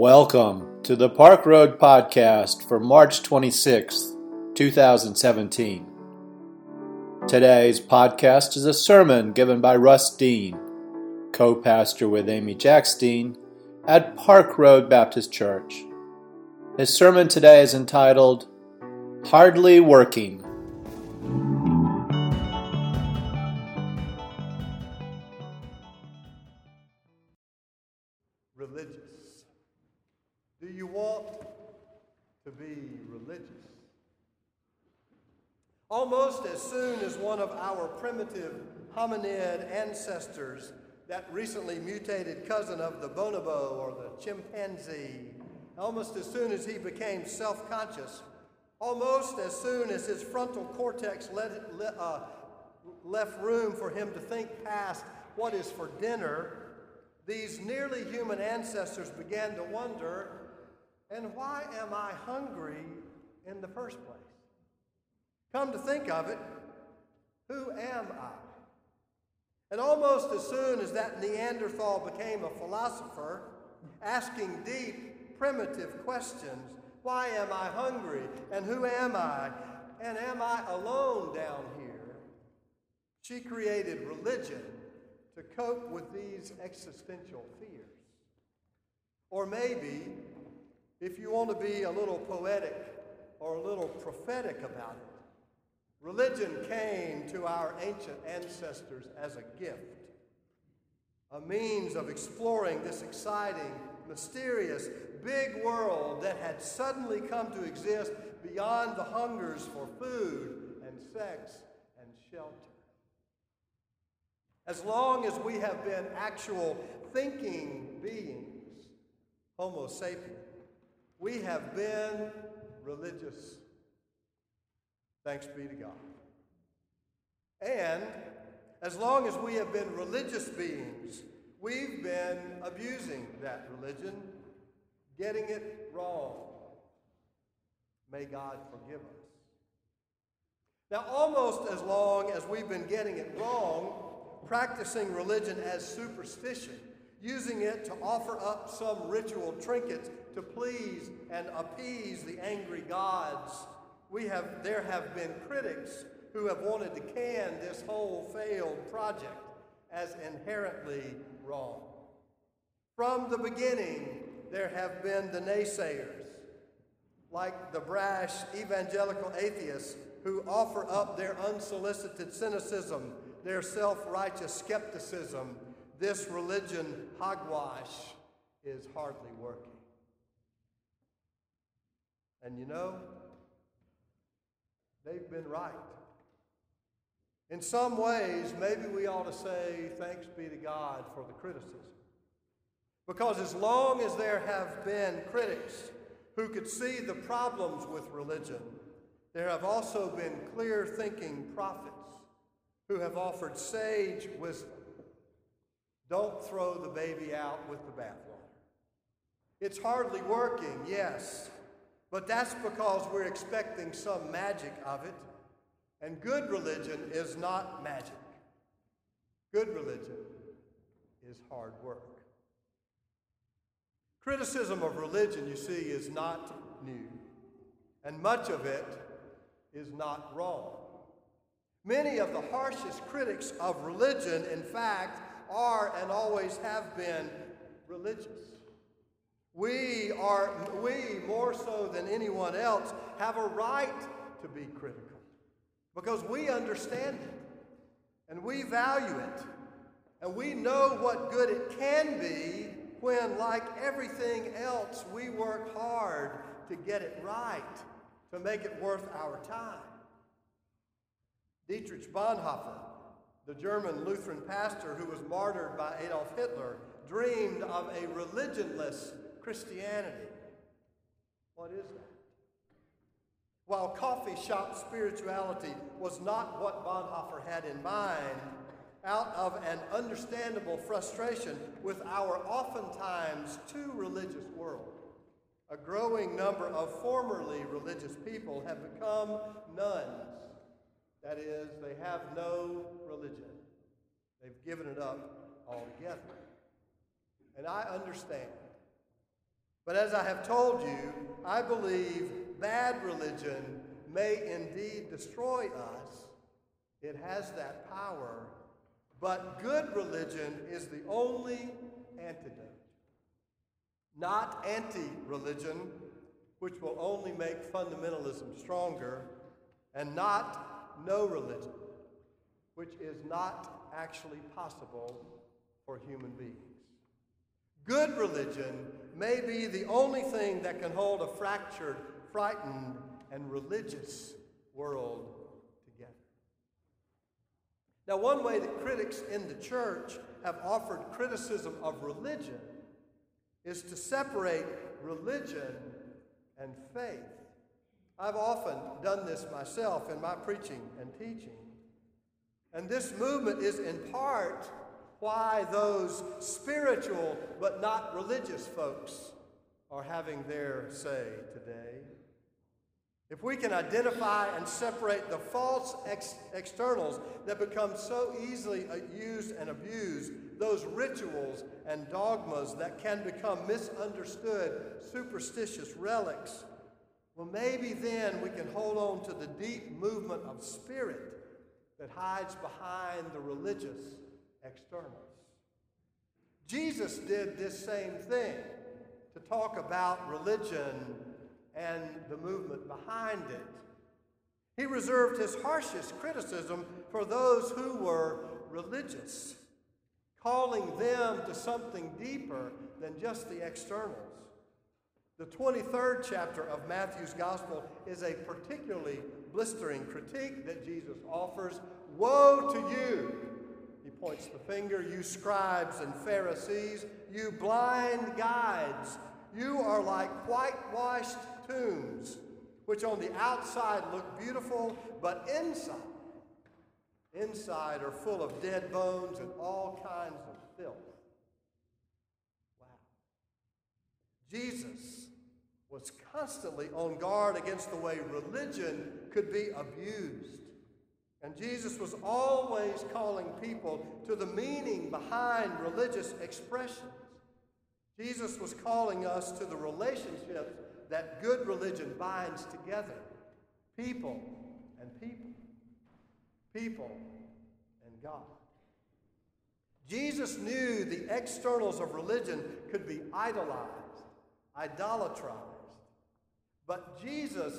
Welcome to the Park Road Podcast for March 26th, 2017. Today's podcast is a sermon given by Russ Dean, co pastor with Amy Jacks Dean at Park Road Baptist Church. His sermon today is entitled Hardly Working. You want to be religious? Almost as soon as one of our primitive hominid ancestors, that recently mutated cousin of the bonobo or the chimpanzee, almost as soon as he became self conscious, almost as soon as his frontal cortex let, uh, left room for him to think past what is for dinner, these nearly human ancestors began to wonder and why am I hungry in the first place? Come to think of it, who am I? And almost as soon as that Neanderthal became a philosopher, asking deep, primitive questions why am I hungry? And who am I? And am I alone down here? She created religion to cope with these existential fears. Or maybe, if you want to be a little poetic or a little prophetic about it, religion came to our ancient ancestors as a gift, a means of exploring this exciting, mysterious, big world that had suddenly come to exist beyond the hungers for food and sex and shelter. As long as we have been actual thinking beings, Homo sapien, we have been religious. Thanks be to God. And as long as we have been religious beings, we've been abusing that religion, getting it wrong. May God forgive us. Now, almost as long as we've been getting it wrong, practicing religion as superstition, using it to offer up some ritual trinkets to please and appease the angry gods. We have, there have been critics who have wanted to can this whole failed project as inherently wrong. From the beginning, there have been the naysayers, like the brash evangelical atheists who offer up their unsolicited cynicism their self righteous skepticism, this religion hogwash is hardly working. And you know, they've been right. In some ways, maybe we ought to say thanks be to God for the criticism. Because as long as there have been critics who could see the problems with religion, there have also been clear thinking prophets who have offered sage wisdom. Don't throw the baby out with the bathwater. It's hardly working, yes, but that's because we're expecting some magic of it. And good religion is not magic. Good religion is hard work. Criticism of religion, you see, is not new, and much of it is not wrong. Many of the harshest critics of religion, in fact, are and always have been religious. We are, we more so than anyone else, have a right to be critical because we understand it and we value it and we know what good it can be when, like everything else, we work hard to get it right, to make it worth our time. Dietrich Bonhoeffer, the German Lutheran pastor who was martyred by Adolf Hitler, dreamed of a religionless Christianity. What is that? While coffee shop spirituality was not what Bonhoeffer had in mind, out of an understandable frustration with our oftentimes too religious world, a growing number of formerly religious people have become nones that is, they have no religion. They've given it up altogether. And I understand. But as I have told you, I believe bad religion may indeed destroy us. It has that power. But good religion is the only antidote. Not anti religion, which will only make fundamentalism stronger, and not no religion, which is not actually possible for human beings. Good religion may be the only thing that can hold a fractured, frightened, and religious world together. Now, one way that critics in the church have offered criticism of religion is to separate religion and faith. I've often done this myself in my preaching and teaching. And this movement is in part why those spiritual but not religious folks are having their say today. If we can identify and separate the false ex- externals that become so easily uh, used and abused, those rituals and dogmas that can become misunderstood, superstitious relics, well, maybe then we can hold on to the deep movement of spirit that hides behind the religious externals. Jesus did this same thing to talk about religion and the movement behind it. He reserved his harshest criticism for those who were religious, calling them to something deeper than just the externals. The 23rd chapter of Matthew's Gospel is a particularly blistering critique that Jesus offers. Woe to you! He points the finger, you scribes and Pharisees, you blind guides. You are like whitewashed tombs, which on the outside look beautiful, but inside, inside are full of dead bones and all kinds of filth. Wow. Jesus was constantly on guard against the way religion could be abused. And Jesus was always calling people to the meaning behind religious expressions. Jesus was calling us to the relationships that good religion binds together people and people, people and God. Jesus knew the externals of religion could be idolized, idolatrized, but Jesus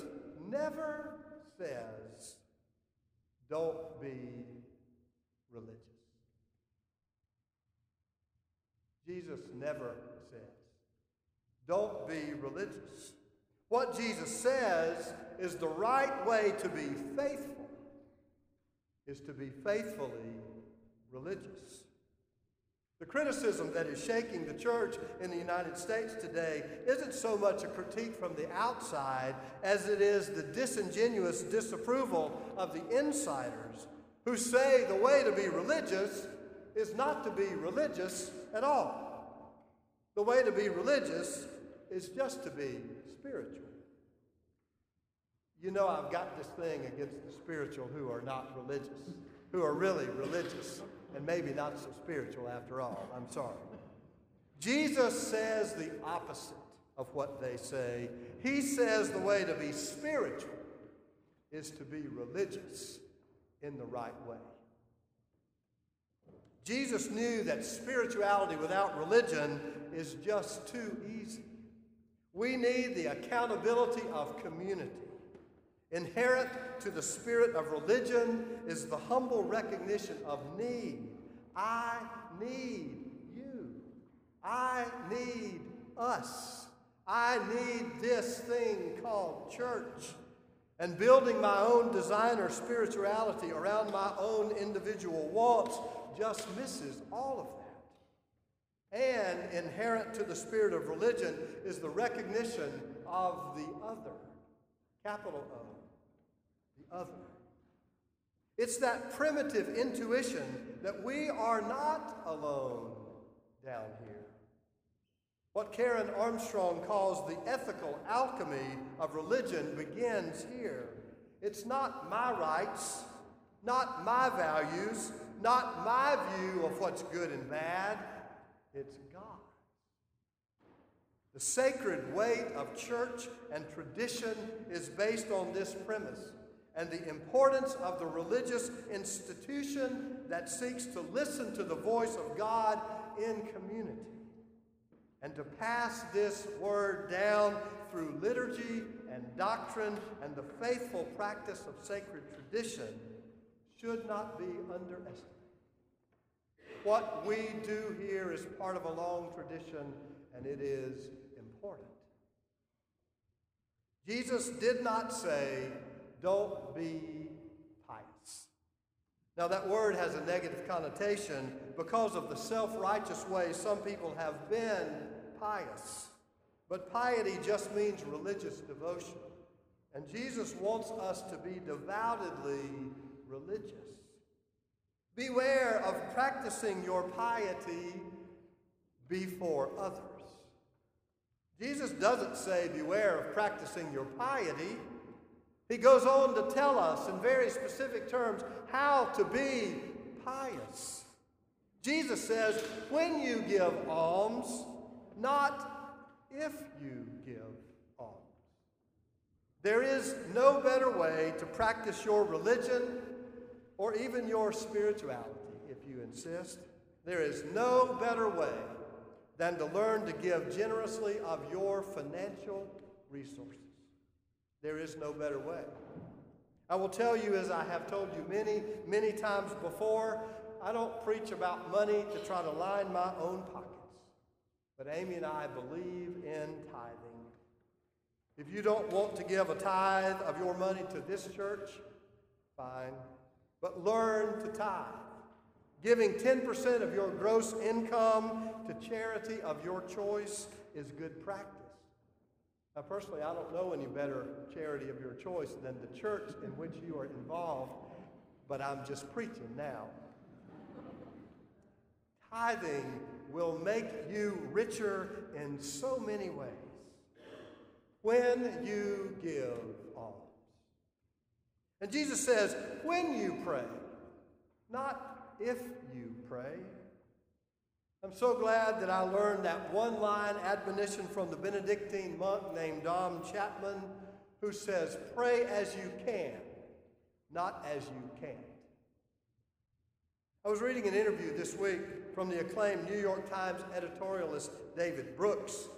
never says, don't be religious. Jesus never says, don't be religious. What Jesus says is the right way to be faithful is to be faithfully religious. The criticism that is shaking the church in the United States today isn't so much a critique from the outside as it is the disingenuous disapproval of the insiders who say the way to be religious is not to be religious at all. The way to be religious is just to be spiritual. You know, I've got this thing against the spiritual who are not religious, who are really religious and maybe not so spiritual after all. I'm sorry. Jesus says the opposite of what they say. He says the way to be spiritual is to be religious in the right way. Jesus knew that spirituality without religion is just too easy. We need the accountability of community. Inherent to the spirit of religion is the humble recognition of need. I need you. I need us. I need this thing called church. And building my own designer spirituality around my own individual wants just misses all of that. And inherent to the spirit of religion is the recognition of the other, capital O other. It's that primitive intuition that we are not alone down here. What Karen Armstrong calls the ethical alchemy of religion begins here. It's not my rights, not my values, not my view of what's good and bad. It's God. The sacred weight of church and tradition is based on this premise and the importance of the religious institution that seeks to listen to the voice of God in community and to pass this word down through liturgy and doctrine and the faithful practice of sacred tradition should not be underestimated. What we do here is part of a long tradition, and it is important. Jesus did not say, don't be pious. Now, that word has a negative connotation because of the self righteous way some people have been pious. But piety just means religious devotion. And Jesus wants us to be devoutedly religious. Beware of practicing your piety before others. Jesus doesn't say, Beware of practicing your piety. He goes on to tell us in very specific terms how to be pious. Jesus says, When you give alms, not if you give alms. There is no better way to practice your religion or even your spirituality, if you insist. There is no better way than to learn to give generously of your financial resources. There is no better way. I will tell you, as I have told you many, many times before, I don't preach about money to try to line my own pockets. But Amy and I believe in tithing. If you don't want to give a tithe of your money to this church, fine. But learn to tithe. Giving 10% of your gross income to charity of your choice is good practice. Now, personally, I don't know any better charity of your choice than the church in which you are involved, but I'm just preaching now. Tithing will make you richer in so many ways when you give alms. And Jesus says, when you pray, not if you pray. I'm so glad that I learned that one line admonition from the Benedictine monk named Dom Chapman, who says, Pray as you can, not as you can't. I was reading an interview this week from the acclaimed New York Times editorialist David Brooks.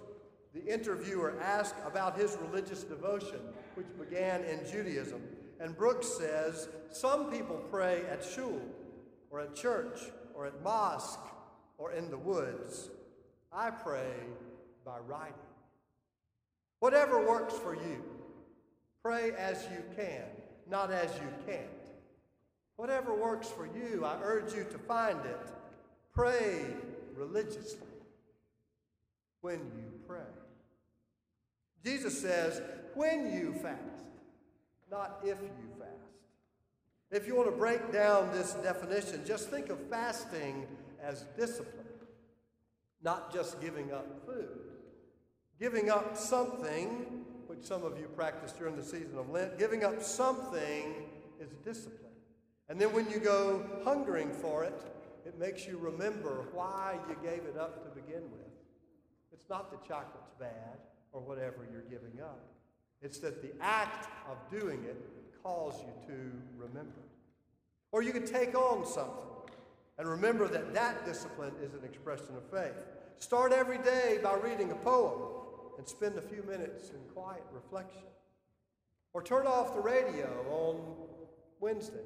The interviewer asked about his religious devotion, which began in Judaism. And Brooks says, Some people pray at shul, or at church, or at mosque, or in the woods. I pray by writing. Whatever works for you, pray as you can, not as you can't. Whatever works for you, I urge you to find it Pray religiously when you pray. Jesus says, when you fast, not if you fast. If you want to break down this definition, just think of fasting as discipline, not just giving up food. Giving up something, which some of you practice during the season of Lent, giving up something is discipline. And then when you go hungering for it, it makes you remember why you gave it up to begin with. It's not that chocolate's bad or whatever you're giving up. It's that the act of doing it calls you to remember. Or you could take on something and remember that that discipline is an expression of faith. Start every day by reading a poem and spend a few minutes in quiet reflection. Or turn off the radio on Wednesday,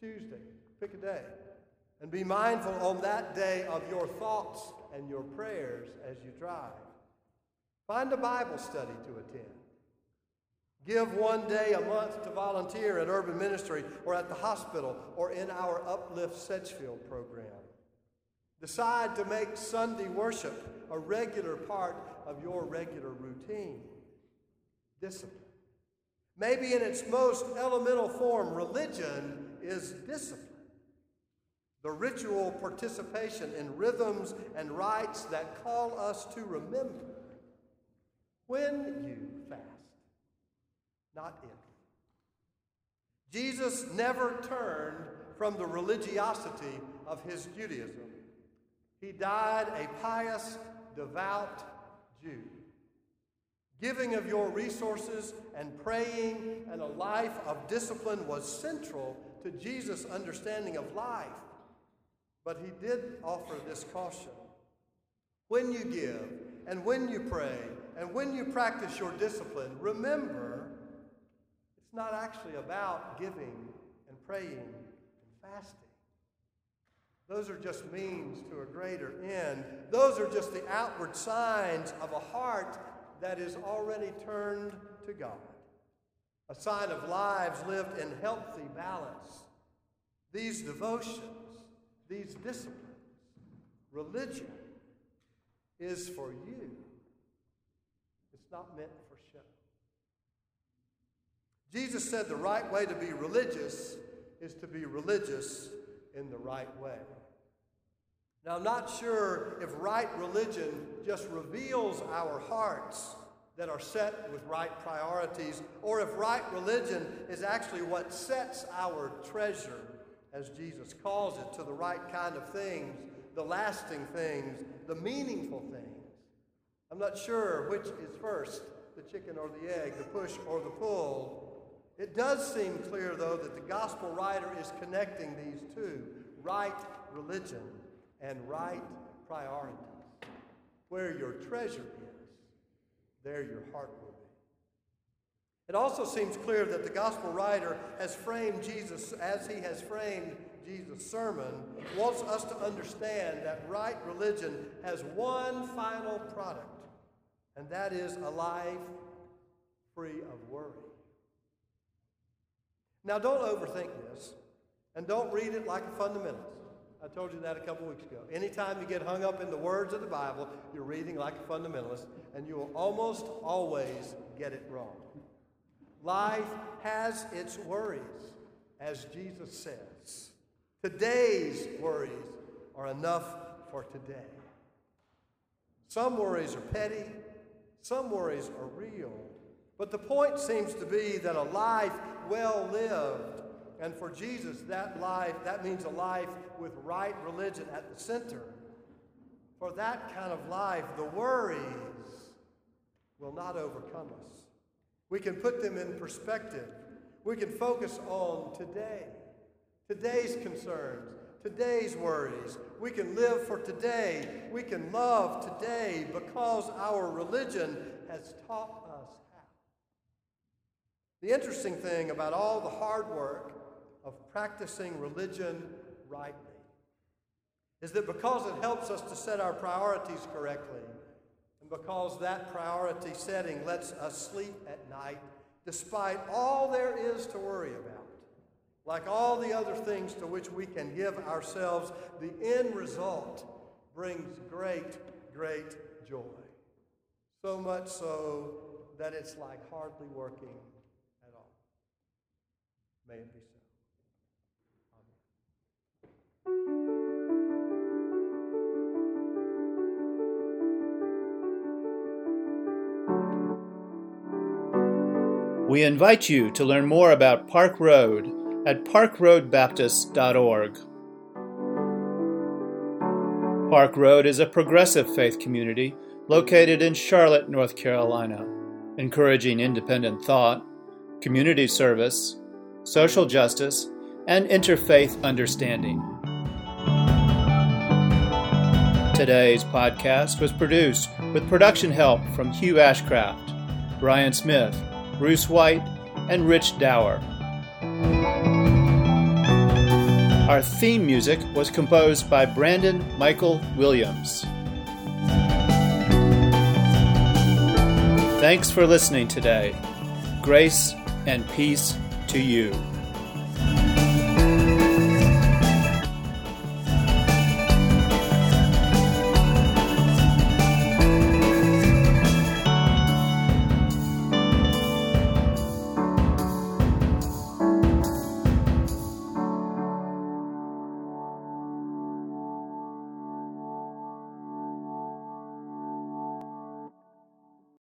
Tuesday, pick a day. And be mindful on that day of your thoughts and your prayers as you drive. Find a Bible study to attend. Give one day a month to volunteer at urban ministry or at the hospital or in our Uplift Sedgefield program. Decide to make Sunday worship a regular part of your regular routine. Discipline. Maybe in its most elemental form, religion is discipline the ritual participation in rhythms and rites that call us to remember when you not if. Jesus never turned from the religiosity of his Judaism. He died a pious, devout Jew. Giving of your resources and praying and a life of discipline was central to Jesus' understanding of life. But he did offer this caution. When you give, and when you pray, and when you practice your discipline, remember not actually about giving and praying and fasting. Those are just means to a greater end. Those are just the outward signs of a heart that is already turned to God. A sign of lives lived in healthy balance. These devotions, these disciplines, religion is for you. It's not meant. Jesus said the right way to be religious is to be religious in the right way. Now, I'm not sure if right religion just reveals our hearts that are set with right priorities, or if right religion is actually what sets our treasure, as Jesus calls it, to the right kind of things, the lasting things, the meaningful things. I'm not sure which is first, the chicken or the egg, the push or the pull. It does seem clear, though, that the gospel writer is connecting these two right religion and right priorities. Where your treasure is, there your heart will be. It also seems clear that the gospel writer has framed Jesus as he has framed Jesus' sermon, wants us to understand that right religion has one final product, and that is a life free of worry. Now, don't overthink this, and don't read it like a fundamentalist. I told you that a couple weeks ago. Anytime you get hung up in the words of the Bible, you're reading like a fundamentalist, and you will almost always get it wrong. Life has its worries, as Jesus says. Today's worries are enough for today. Some worries are petty, some worries are real. But the point seems to be that a life well lived and for Jesus, that life, that means a life with right religion at the center. For that kind of life, the worries will not overcome us. We can put them in perspective. We can focus on today, today's concerns, today's worries. We can live for today. We can love today because our religion has taught. The interesting thing about all the hard work of practicing religion rightly is that because it helps us to set our priorities correctly, and because that priority setting lets us sleep at night, despite all there is to worry about, like all the other things to which we can give ourselves, the end result brings great, great joy. So much so that it's like hardly working. May it be so. We invite you to learn more about Park Road at parkroadbaptist.org. Park Road is a progressive faith community located in Charlotte, North Carolina, encouraging independent thought, community service, social justice, and interfaith understanding. Today's podcast was produced with production help from Hugh Ashcraft, Brian Smith, Bruce White, and Rich Dower. Our theme music was composed by Brandon Michael Williams. Thanks for listening today. Grace and peace to you.